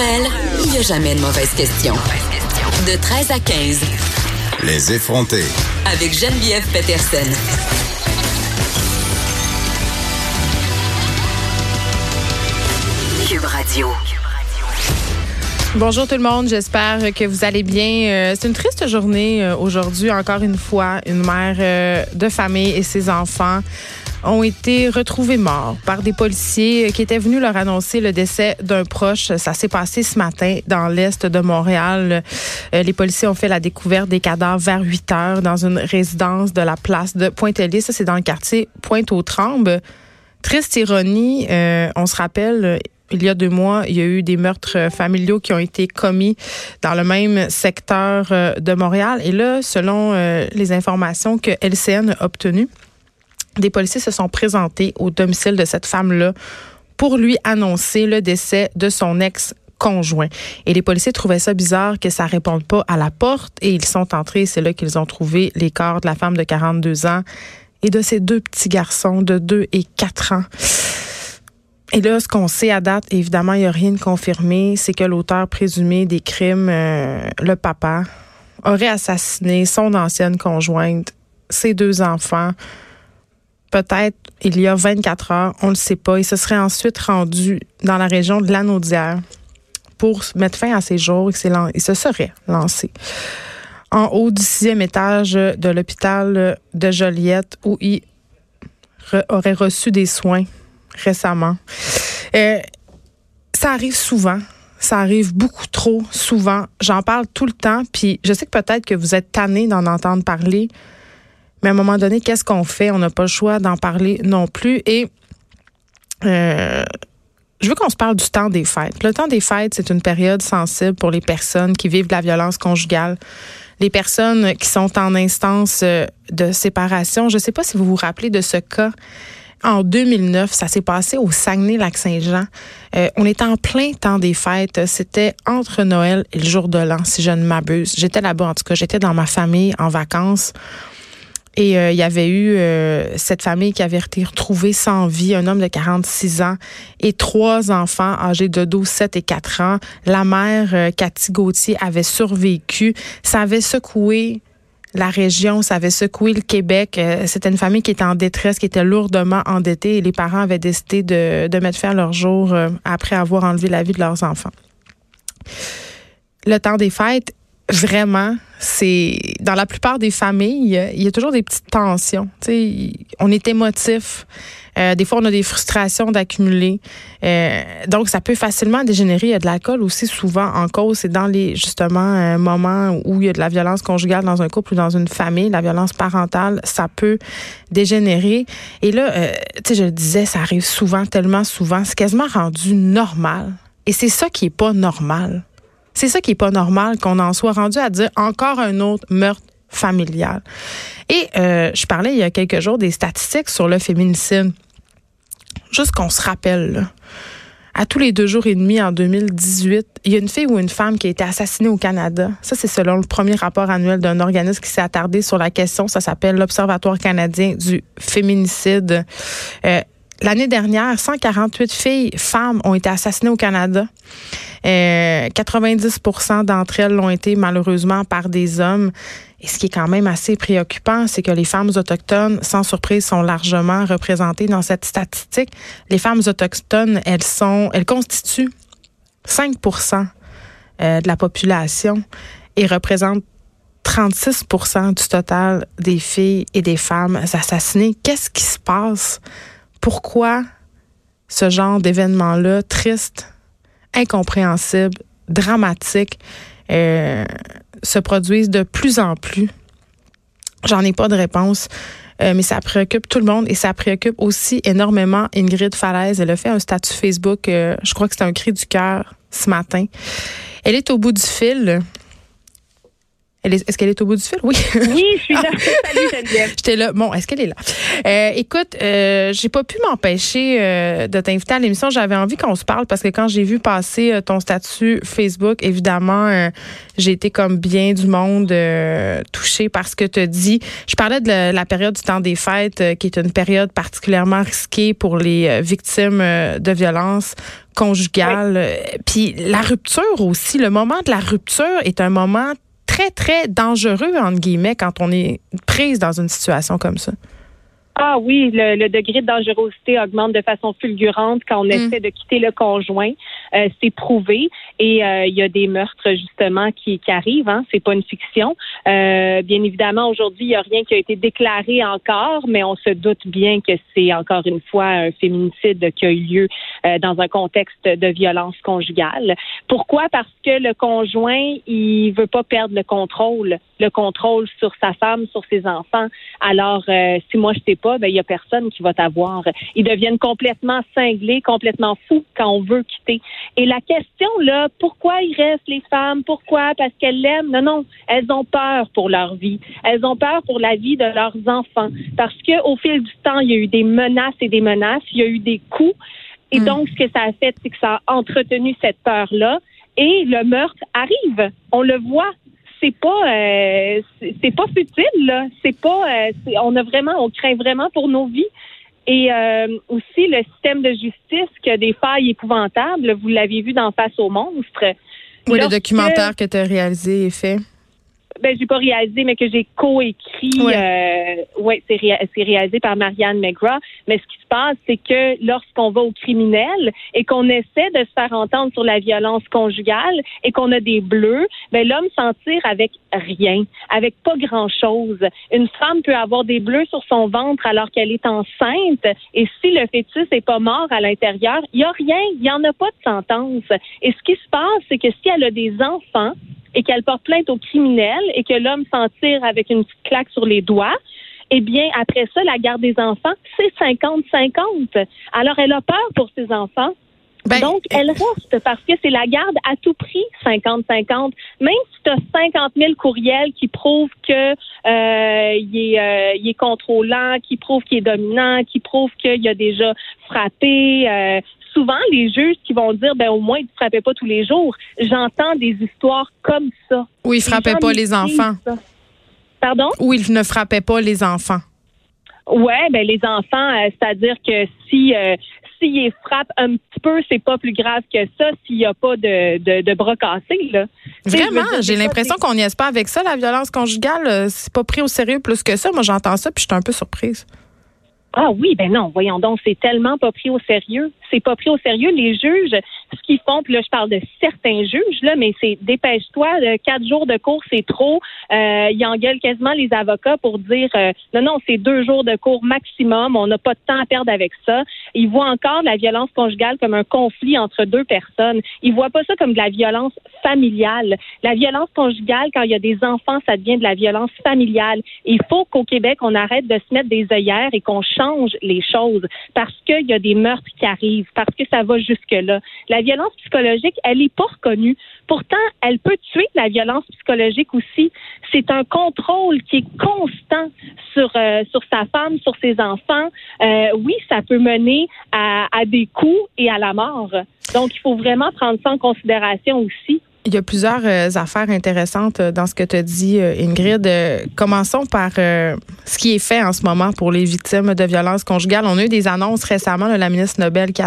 elle, il n'y a jamais de mauvaise question. De 13 à 15. Les effronter. Avec Geneviève Peterson. Cube Radio. Bonjour tout le monde, j'espère que vous allez bien. Euh, c'est une triste journée euh, aujourd'hui, encore une fois. Une mère euh, de famille et ses enfants ont été retrouvés morts par des policiers qui étaient venus leur annoncer le décès d'un proche. Ça s'est passé ce matin dans l'est de Montréal. Les policiers ont fait la découverte des cadavres vers 8 heures dans une résidence de la place de Pointe-Élie. Ça, c'est dans le quartier Pointe-aux-Trembles. Triste ironie, on se rappelle, il y a deux mois, il y a eu des meurtres familiaux qui ont été commis dans le même secteur euh, de Montréal. Et là, selon euh, les informations que LCN a obtenues, des policiers se sont présentés au domicile de cette femme-là pour lui annoncer le décès de son ex conjoint. Et les policiers trouvaient ça bizarre que ça réponde pas à la porte et ils sont entrés. C'est là qu'ils ont trouvé les corps de la femme de 42 ans et de ses deux petits garçons de 2 et 4 ans. Et là, ce qu'on sait à date, évidemment, il n'y a rien de confirmé, c'est que l'auteur présumé des crimes, euh, le papa, aurait assassiné son ancienne conjointe, ses deux enfants, peut-être il y a 24 heures, on ne le sait pas. Il se serait ensuite rendu dans la région de Lanaudière pour mettre fin à ses jours. Il se serait lancé en haut du sixième étage de l'hôpital de Joliette où il aurait reçu des soins récemment. Ça arrive souvent. Ça arrive beaucoup trop souvent. J'en parle tout le temps. Puis je sais que peut-être que vous êtes tanné d'en entendre parler. Mais à un moment donné, qu'est-ce qu'on fait? On n'a pas le choix d'en parler non plus. Et euh, je veux qu'on se parle du temps des fêtes. Le temps des fêtes, c'est une période sensible pour les personnes qui vivent de la violence conjugale. Les personnes qui sont en instance euh, de séparation. Je ne sais pas si vous vous rappelez de ce cas en 2009, ça s'est passé au Saguenay-Lac-Saint-Jean. Euh, on était en plein temps des fêtes. C'était entre Noël et le jour de l'an, si je ne m'abuse. J'étais là-bas, en tout cas, j'étais dans ma famille en vacances. Et euh, il y avait eu euh, cette famille qui avait été retrouvée sans vie, un homme de 46 ans et trois enfants âgés de 12, 7 et 4 ans. La mère, Cathy Gauthier, avait survécu. Ça avait secoué la région, ça avait secoué le Québec. Euh, c'était une famille qui était en détresse, qui était lourdement endettée et les parents avaient décidé de, de mettre fin à leur jour euh, après avoir enlevé la vie de leurs enfants. Le temps des fêtes, vraiment, c'est dans la plupart des familles, il y a toujours des petites tensions. sais, on est émotif. Euh, des fois, on a des frustrations d'accumuler. Euh, donc, ça peut facilement dégénérer. Il y a de l'alcool aussi souvent en cause. C'est dans les justement euh, moments où il y a de la violence conjugale dans un couple ou dans une famille, la violence parentale, ça peut dégénérer. Et là, tu sais, je le disais, ça arrive souvent, tellement souvent. C'est quasiment rendu normal. Et c'est ça qui est pas normal. C'est ça qui est pas normal qu'on en soit rendu à dire encore un autre meurtre familial. Et euh, je parlais il y a quelques jours des statistiques sur le féminicide. Juste qu'on se rappelle, à tous les deux jours et demi en 2018, il y a une fille ou une femme qui a été assassinée au Canada. Ça, c'est selon le premier rapport annuel d'un organisme qui s'est attardé sur la question. Ça s'appelle l'Observatoire canadien du féminicide. Euh, L'année dernière, 148 filles, femmes ont été assassinées au Canada. 90% euh, d'entre elles l'ont été malheureusement par des hommes. Et ce qui est quand même assez préoccupant, c'est que les femmes autochtones, sans surprise, sont largement représentées dans cette statistique. Les femmes autochtones, elles sont, elles constituent 5% euh, de la population et représentent 36% du total des filles et des femmes assassinées. Qu'est-ce qui se passe? Pourquoi ce genre d'événement-là, triste, incompréhensible, dramatique, euh, se produisent de plus en plus? J'en ai pas de réponse. Euh, mais ça préoccupe tout le monde et ça préoccupe aussi énormément Ingrid Falaise. Elle a fait un statut Facebook, euh, je crois que c'est un cri du cœur ce matin. Elle est au bout du fil. Est-ce qu'elle est au bout du fil? Oui. Oui, je suis là. Salut Geneviève. J'étais là. Bon, est-ce qu'elle est là? Euh, écoute, euh, j'ai pas pu m'empêcher euh, de t'inviter à l'émission. J'avais envie qu'on se parle parce que quand j'ai vu passer euh, ton statut Facebook, évidemment, euh, j'ai été comme bien du monde touchée par ce que tu dit. Je parlais de la, période du temps des fêtes, qui est une période particulièrement risquée pour les victimes de violences conjugales. Puis la rupture aussi, le moment de la rupture est un moment très, très dangereux, entre guillemets, quand on est prise dans une situation comme ça. Ah oui, le, degré de dangerosité augmente de façon fulgurante quand on mm. essaie de quitter le conjoint. Euh, c'est prouvé et euh, il y a des meurtres justement qui, qui arrivent. Hein, c'est pas une fiction. Euh, bien évidemment, aujourd'hui, il n'y a rien qui a été déclaré encore, mais on se doute bien que c'est encore une fois un féminicide qui a eu lieu dans un contexte de violence conjugale. Pourquoi? Parce que le conjoint, il veut pas perdre le contrôle, le contrôle sur sa femme, sur ses enfants. Alors, si moi je sais pas, ben il y a personne qui va t'avoir. Ils deviennent complètement cinglés, complètement fous quand on veut quitter. Et la question là, pourquoi ils restent les femmes? Pourquoi? Parce qu'elles l'aiment? Non, non, elles ont peur pour leur vie. Elles ont peur pour la vie de leurs enfants parce que au fil du temps, il y a eu des menaces et des menaces, il y a eu des coups. Et hmm. donc, ce que ça a fait, c'est que ça a entretenu cette peur-là. Et le meurtre arrive. On le voit c'est pas euh, c'est pas futile là. C'est pas euh, on a vraiment on craint vraiment pour nos vies. Et euh, aussi le système de justice qui a des failles épouvantables. Vous l'avez vu dans Face au monstre. Oui, le documentaire que tu as réalisé et fait ben j'ai pas réalisé, mais que j'ai coécrit. Ouais, euh, ouais c'est, réalisé par Marianne McGraw. Mais ce qui se passe, c'est que lorsqu'on va au criminel et qu'on essaie de se faire entendre sur la violence conjugale et qu'on a des bleus, ben l'homme s'en tire avec rien, avec pas grand-chose. Une femme peut avoir des bleus sur son ventre alors qu'elle est enceinte et si le fœtus est pas mort à l'intérieur, il y a rien, il y en a pas de sentence. Et ce qui se passe, c'est que si elle a des enfants, et qu'elle porte plainte au criminel et que l'homme s'en tire avec une petite claque sur les doigts, eh bien, après ça, la garde des enfants, c'est 50-50. Alors, elle a peur pour ses enfants. Ben, Donc, elle reste parce que c'est la garde à tout prix 50-50. Même si tu as 50 000 courriels qui prouvent que euh, il, est, euh, il est contrôlant, qui prouvent qu'il est dominant, qui prouvent qu'il a déjà frappé, euh, souvent les juges qui vont dire ben au moins il ne frappait pas tous les jours. J'entends des histoires comme ça. Ou il frappait pas les enfants. Pardon? Ou il ne frappait pas les enfants. Ouais, ben les enfants, euh, c'est-à-dire que si euh, s'il frappe un petit peu, c'est pas plus grave que ça s'il n'y a pas de, de, bras cassés. Là. Vraiment, j'ai l'impression qu'on n'y est pas avec ça, la violence conjugale. Euh, c'est pas pris au sérieux plus que ça. Moi, j'entends ça, puis je suis un peu surprise. Ah oui, ben non, voyons donc, c'est tellement pas pris au sérieux. C'est pas pris au sérieux. Les juges, ce qu'ils font, là, je parle de certains juges, là, mais c'est dépêche-toi, quatre jours de cours, c'est trop. Euh, ils engueulent quasiment les avocats pour dire euh, non, non, c'est deux jours de cours maximum, on n'a pas de temps à perdre avec ça. Ils voient encore la violence conjugale comme un conflit entre deux personnes. Ils voient pas ça comme de la violence familiale. La violence conjugale, quand il y a des enfants, ça devient de la violence familiale. Il faut qu'au Québec, on arrête de se mettre des œillères et qu'on change les choses parce qu'il y a des meurtres qui arrivent, parce que ça va jusque-là. La violence psychologique, elle n'est pas reconnue. Pourtant, elle peut tuer la violence psychologique aussi. C'est un contrôle qui est constant sur, euh, sur sa femme, sur ses enfants. Euh, oui, ça peut mener à, à des coups et à la mort. Donc, il faut vraiment prendre ça en considération aussi. Il y a plusieurs euh, affaires intéressantes euh, dans ce que tu as dit, euh, Ingrid. commençons par ce qui est fait en ce moment pour les victimes de violences conjugales. On a eu des annonces récemment, la ministre Nobel qui,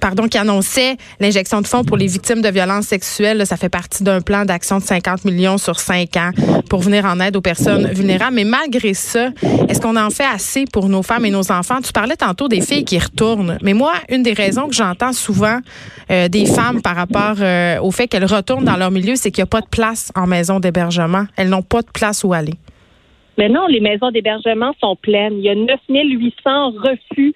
pardon, qui annonçait l'injection de fonds pour les victimes de violences sexuelles. ça fait partie d'un plan d'action de 50 millions sur 5 ans pour venir en aide aux personnes vulnérables. Mais malgré ça, est-ce qu'on en fait assez pour nos femmes et nos enfants? Tu parlais tantôt des filles qui retournent. Mais moi, une des raisons que j'entends souvent des femmes par rapport euh, au fait qu'elles retournent dans leur milieu, c'est qu'il n'y a pas de place en maison d'hébergement. Elles n'ont pas de place où aller. Mais non, les maisons d'hébergement sont pleines. Il y a 9800 refus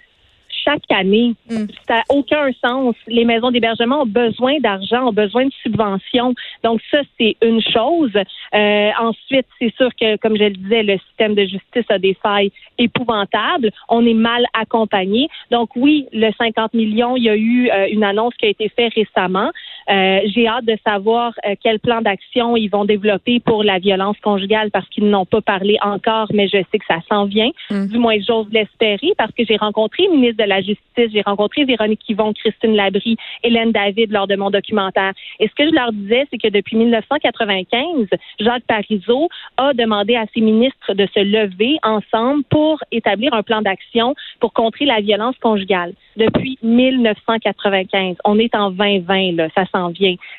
chaque année. Mm. Ça n'a aucun sens. Les maisons d'hébergement ont besoin d'argent, ont besoin de subventions. Donc ça, c'est une chose. Euh, ensuite, c'est sûr que, comme je le disais, le système de justice a des failles épouvantables. On est mal accompagné. Donc oui, le 50 millions, il y a eu euh, une annonce qui a été faite récemment. Euh, j'ai hâte de savoir euh, quel plan d'action ils vont développer pour la violence conjugale parce qu'ils n'ont pas parlé encore, mais je sais que ça s'en vient. Mm. Du moins, j'ose l'espérer parce que j'ai rencontré le ministre de la Justice, j'ai rencontré Véronique Yvon, Christine Labrie, Hélène David lors de mon documentaire. Et ce que je leur disais, c'est que depuis 1995, Jacques Parizeau a demandé à ses ministres de se lever ensemble pour établir un plan d'action pour contrer la violence conjugale. Depuis 1995, on est en 2020, là, ça s'en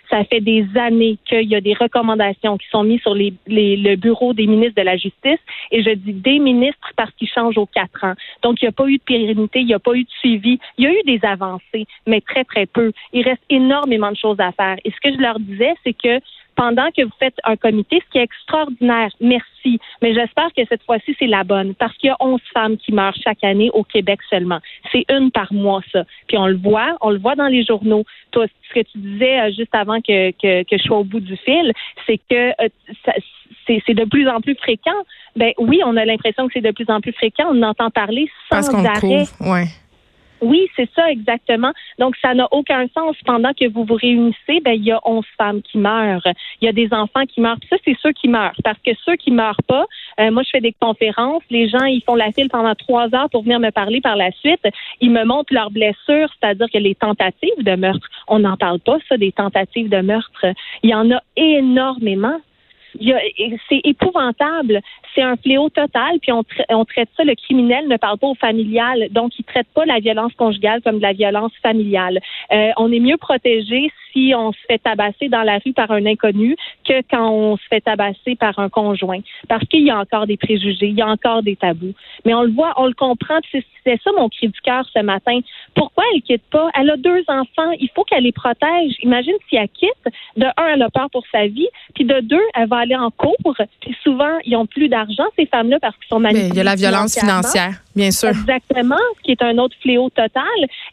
Ça fait des années qu'il y a des recommandations qui sont mises sur le bureau des ministres de la Justice, et je dis des ministres parce qu'ils changent aux quatre ans. Donc, il n'y a pas eu de pérennité, il n'y a pas eu de suivi. Il y a eu des avancées, mais très, très peu. Il reste énormément de choses à faire. Et ce que je leur disais, c'est que pendant que vous faites un comité, ce qui est extraordinaire. Merci. Mais j'espère que cette fois-ci, c'est la bonne parce qu'il y a 11 femmes qui meurent chaque année au Québec seulement. C'est une par mois, ça. Puis on le voit, on le voit dans les journaux. Toi, ce que tu disais euh, juste avant que, que, que, je sois au bout du fil, c'est que euh, c'est de plus en plus fréquent. Ben oui, on a l'impression que c'est de plus en plus fréquent. On entend parler sans arrêt. Ouais. Oui, c'est ça exactement. Donc, ça n'a aucun sens. Pendant que vous vous réunissez, ben, il y a 11 femmes qui meurent. Il y a des enfants qui meurent. ça, c'est ceux qui meurent. Parce que ceux qui meurent pas, euh, moi, je fais des conférences. Les gens, ils font la file pendant trois heures pour venir me parler par la suite. Ils me montrent leurs blessures, c'est-à-dire que les tentatives de meurtre, on n'en parle pas, ça, des tentatives de meurtre. Il y en a énormément c'est épouvantable. C'est un fléau total. Puis on, traite ça, le criminel ne parle pas au familial. Donc, il traite pas la violence conjugale comme de la violence familiale. Euh, on est mieux protégé si on se fait tabasser dans la rue par un inconnu que quand on se fait tabasser par un conjoint. Parce qu'il y a encore des préjugés, il y a encore des tabous. Mais on le voit, on le comprend. C'est ça mon cri du cœur ce matin. Pourquoi elle quitte pas? Elle a deux enfants. Il faut qu'elle les protège. Imagine si elle quitte. De un, elle a peur pour sa vie. Puis de deux, elle va aller en cours. Puis souvent, ils ont plus d'argent, ces femmes-là, parce qu'ils sont manipulées. il y a la violence financière, bien sûr. Exactement, ce qui est un autre fléau total.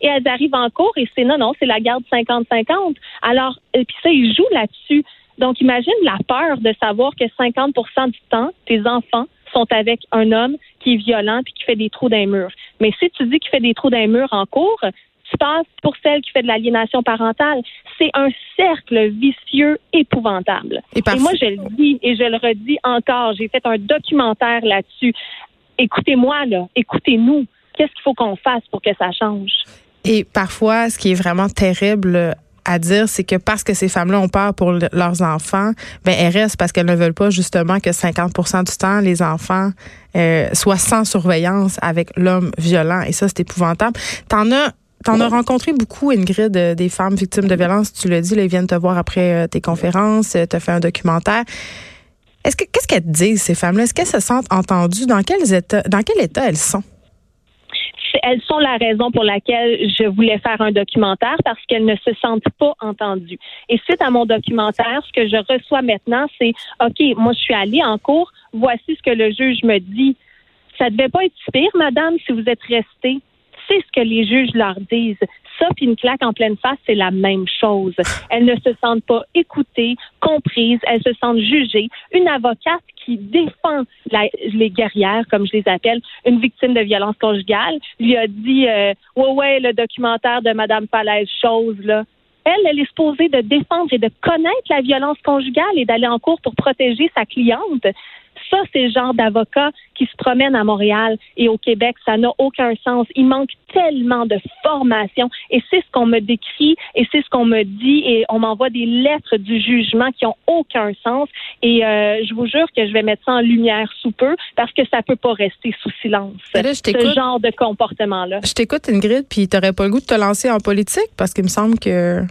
Et elles arrivent en cours et c'est non, non, c'est la garde 50-50. Alors, et puis ça, ils jouent là-dessus. Donc, imagine la peur de savoir que 50% du temps, tes enfants sont avec un homme qui est violent puis qui fait des trous d'un mur. Mais si tu dis qu'il fait des trous d'un mur en cours, tu passes pour celle qui fait de l'aliénation parentale. C'est un cercle vicieux épouvantable. Et, et, moi, je le dis et je le redis encore. J'ai fait un documentaire là-dessus. Écoutez-moi, là. Écoutez-nous. Qu'est-ce qu'il faut qu'on fasse pour que ça change? Et parfois, ce qui est vraiment terrible à dire, c'est que parce que ces femmes-là ont peur pour leurs enfants, ben elles restent parce qu'elles ne veulent pas justement que 50% du temps les enfants euh, soient sans surveillance avec l'homme violent. Et ça, c'est épouvantable. T'en as T'en as rencontré beaucoup, Ingrid, euh, des femmes victimes de violence. Tu l'as dit, là, ils viennent te voir après euh, tes conférences, tu as fait un documentaire. Est-ce que qu'est-ce qu'elles te disent ces femmes-là? Est-ce qu'elles se sentent entendues? Dans quel état Dans quel état elles sont? Elles sont la raison pour laquelle je voulais faire un documentaire parce qu'elles ne se sentent pas entendues. Et suite à mon documentaire, ce que je reçois maintenant, c'est OK, moi je suis allée en cours, voici ce que le juge me dit. Ça devait pas être pire, madame, si vous êtes restée c'est ce que les juges leur disent. Ça, puis une claque en pleine face, c'est la même chose. Elles ne se sentent pas écoutées, comprises, elles se sentent jugées. Une avocate qui défend les guerrières, comme je les appelle, une victime de violence conjugale, lui a dit euh, Ouais, ouais, le documentaire de Madame Falaise, chose, là. Elle, elle est supposée de défendre et de connaître la violence conjugale et d'aller en cours pour protéger sa cliente. Ça, c'est le genre d'avocats qui se promènent à Montréal et au Québec. Ça n'a aucun sens. Il manque tellement de formation et c'est ce qu'on me décrit et c'est ce qu'on me dit et on m'envoie des lettres du jugement qui ont aucun sens et euh, je vous jure que je vais mettre ça en lumière sous peu parce que ça peut pas rester sous silence. ce genre de comportement-là. Je t'écoute, Ingrid, puis tu n'aurais pas le goût de te lancer en politique parce qu'il me semble que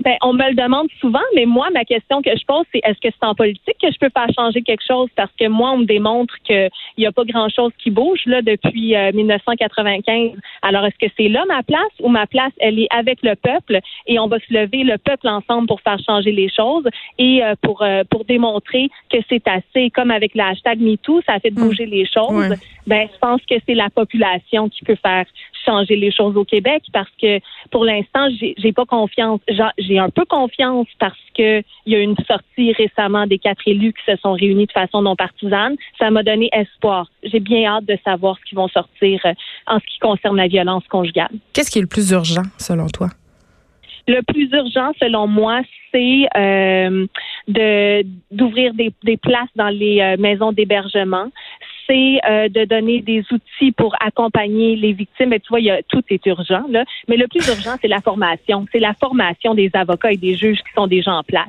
ben, on me le demande souvent, mais moi, ma question que je pose, c'est est-ce que c'est en politique que je peux faire changer quelque chose? Parce que moi, on me démontre qu'il n'y a pas grand-chose qui bouge là depuis 1995. Euh, Alors, est-ce que c'est là ma place ou ma place, elle est avec le peuple et on va se lever le peuple ensemble pour faire changer les choses et euh, pour euh, pour démontrer que c'est assez, comme avec le hashtag MeToo, ça a fait bouger les choses. Ben, je pense que c'est la population qui peut faire changer les choses au Québec parce que pour l'instant, j'ai pas confiance. J'ai un peu confiance parce que il y a une sortie récemment des quatre élus qui se sont réunis de façon non partisane. Ça m'a donné espoir. J'ai bien hâte de savoir ce qui vont sortir euh, en ce qui concerne la violence conjugale. Qu'est-ce qui est le plus urgent selon toi? Le plus urgent, selon moi, c'est euh, de d'ouvrir des, des places dans les euh, maisons d'hébergement c'est euh, de donner des outils pour accompagner les victimes. Et tu vois, y a, tout est urgent, là. Mais le plus urgent, c'est la formation. C'est la formation des avocats et des juges qui sont déjà en place.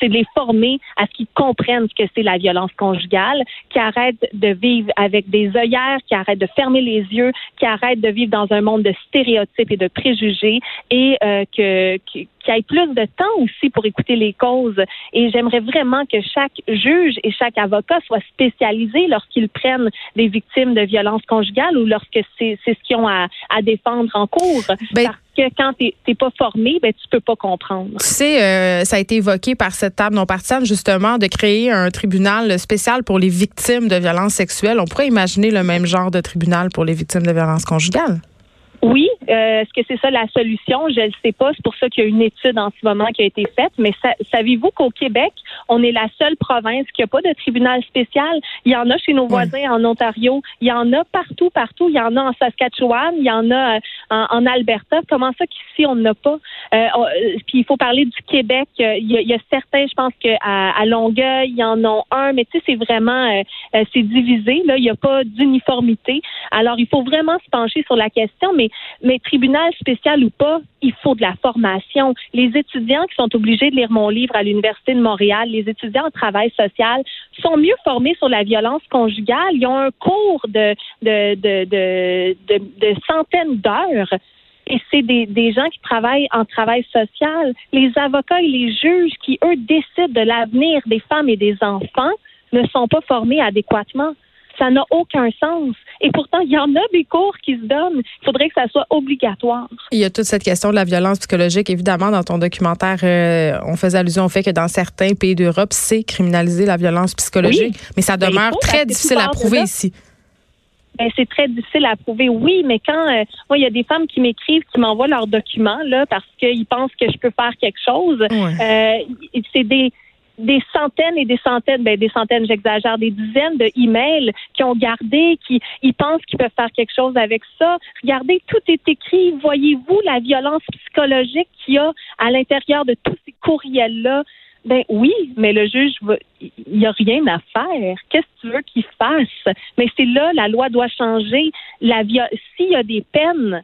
C'est de les former à ce qu'ils comprennent ce que c'est la violence conjugale, qui arrêtent de vivre avec des œillères, qui arrêtent de fermer les yeux, qui arrêtent de vivre dans un monde de stéréotypes et de préjugés et euh, que, que qu'il y ait plus de temps aussi pour écouter les causes. Et j'aimerais vraiment que chaque juge et chaque avocat soit spécialisé lorsqu'ils prennent des victimes de violences conjugales ou lorsque c'est ce qu'ils ont à, défendre en cours. Ben, Parce que quand tu n'es pas formé, ben, tu peux pas comprendre. Tu sais, euh, ça a été évoqué par cette table non partisane, justement, de créer un tribunal spécial pour les victimes de violences sexuelles. On pourrait imaginer le même genre de tribunal pour les victimes de violences conjugales. Oui, euh, est-ce que c'est ça la solution? Je ne sais pas. C'est pour ça qu'il y a une étude en ce moment qui a été faite. Mais savez-vous qu'au Québec, on est la seule province qui n'a pas de tribunal spécial? Il y en a chez nos voisins en Ontario. Il y en a partout, partout. Il y en a en Saskatchewan. Il y en a euh, en, Alberta. Comment ça qu'ici, on n'en a pas? Euh, puis il faut parler du Québec. Il y a, certains, je pense qu'à à Longueuil, il y en a un. Mais tu sais, c'est vraiment, c'est divisé. Là, il n'y a pas d'uniformité. Alors, il faut vraiment se pencher sur la question. Mais mais, tribunal spécial ou pas, il faut de la formation. Les étudiants qui sont obligés de lire mon livre à l'Université de Montréal, les étudiants en travail social, sont mieux formés sur la violence conjugale. Ils ont un cours de, de, de, de, centaines d'heures. Et c'est des, des gens qui travaillent en travail social. Les avocats et les juges qui, eux, décident de l'avenir des femmes et des enfants ne sont pas formés adéquatement. Ça n'a aucun sens. Et pourtant, il y en a des cours qui se donnent. Il faudrait que ça soit obligatoire. Il y a toute cette question de la violence psychologique. Évidemment, dans ton documentaire, euh, on faisait allusion au fait que dans certains pays d'Europe, c'est criminaliser la violence psychologique. Mais ça ben, demeure très difficile à prouver ici. Ben, c'est très difficile à prouver, oui, mais quand euh, moi, il y a des femmes qui m'écrivent, qui m'envoient leurs documents là parce qu'ils pensent que je peux faire quelque chose. Euh, c'est des des centaines et des centaines, ben des centaines, j'exagère, des dizaines de emails qui ont gardé, qui ils pensent qu'ils peuvent faire quelque chose avec ça. Regardez, tout est écrit. Voyez-vous la violence psychologique qu'il y a à l'intérieur de tous ces courriels-là? Ben oui, mais le juge, il n'y a rien à faire. Qu'est-ce que tu veux qu'il fasse? Mais c'est là, la loi doit changer. La s'il y a des peines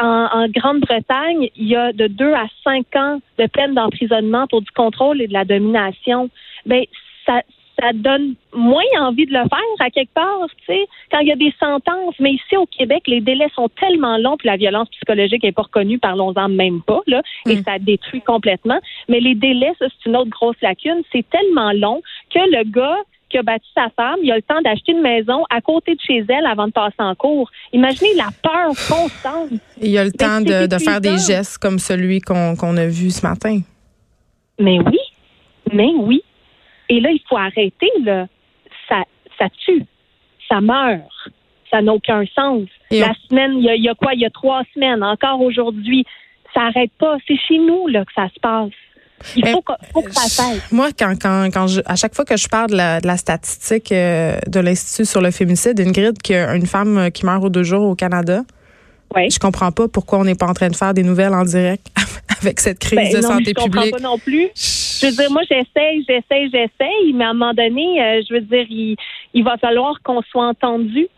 en, Grande-Bretagne, il y a de deux à cinq ans de peine d'emprisonnement pour du contrôle et de la domination. Ben, ça, ça donne moins envie de le faire à quelque part, tu sais, quand il y a des sentences. Mais ici au Québec, les délais sont tellement longs que la violence psychologique n'est pas reconnue, parlons-en même pas, là, et mm. ça détruit complètement. Mais les délais, ça, c'est une autre grosse lacune. C'est tellement long que le gars qui a battu sa femme, il a le temps d'acheter une maison à côté de chez elle avant de passer en cours. Imaginez la peur constante. Il a le temps de, faire des gestes comme celui qu'on a vu ce matin. Mais oui, mais oui. Et là, il faut arrêter, là. Ça, ça tue, ça meurt. Ça n'a aucun sens. la semaine, il y, a, quoi? Il y a trois semaines, encore aujourd'hui. Ça n'arrête pas. C'est chez nous, là, que ça se passe. Il faut, que, ça cesse. Moi, quand, quand, quand je, à chaque fois que je parle de la, de la statistique euh, de l'Institut sur le féminicide, Ingrid, qu'une femme qui meurt aux deux jours au Canada, oui. je comprends pas pourquoi on n'est pas en train de faire des nouvelles en direct avec cette crise ben, de santé publique. Je comprends pas non plus. Je veux dire, moi, j'essaye, j'essaye, j'essaye, mais à un moment donné, euh, je veux dire, il, il va falloir qu'on soit entendu.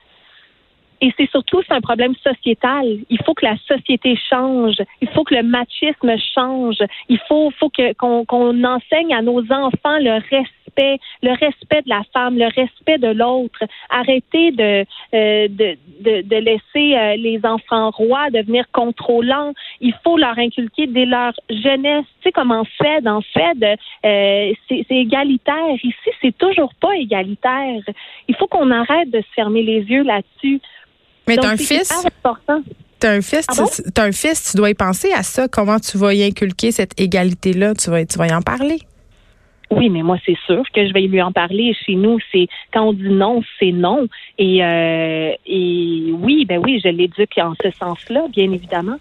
Et c'est surtout c'est un problème sociétal. Il faut que la société change. Il faut que le machisme change. Il faut, faut que qu'on enseigne à nos enfants le respect, le respect de la femme, le respect de l'autre. Arrêter de, euh, de, de, de, laisser euh, les enfants rois devenir contrôlants. Il faut leur inculquer dès leur jeunesse. Tu sais comment fait en fait euh, c'est égalitaire. Ici, c'est toujours pas égalitaire. Il faut qu'on arrête de se fermer les yeux là-dessus. Mais t'as un fils? T'as un fils, tu, as un fils, tu dois y penser à ça. Comment tu vas y inculquer cette égalité-là? Tu vas, tu vas y en parler. Oui, mais moi, c'est sûr que je vais lui en parler. Chez nous, c'est quand on dit non, c'est non. Et, euh, et oui, ben oui, je l'éduque en ce sens-là, bien évidemment.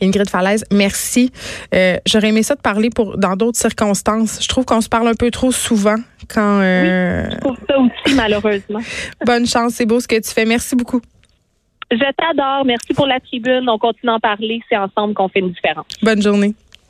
Ingrid Falaise, merci. Euh, j'aurais aimé ça de parler pour dans d'autres circonstances. Je trouve qu'on se parle un peu trop souvent quand. Euh... Oui, je trouve ça aussi malheureusement. Bonne chance, c'est beau ce que tu fais. Merci beaucoup. Je t'adore. Merci pour la tribune. On continue à en parler. C'est ensemble qu'on fait une différence. Bonne journée.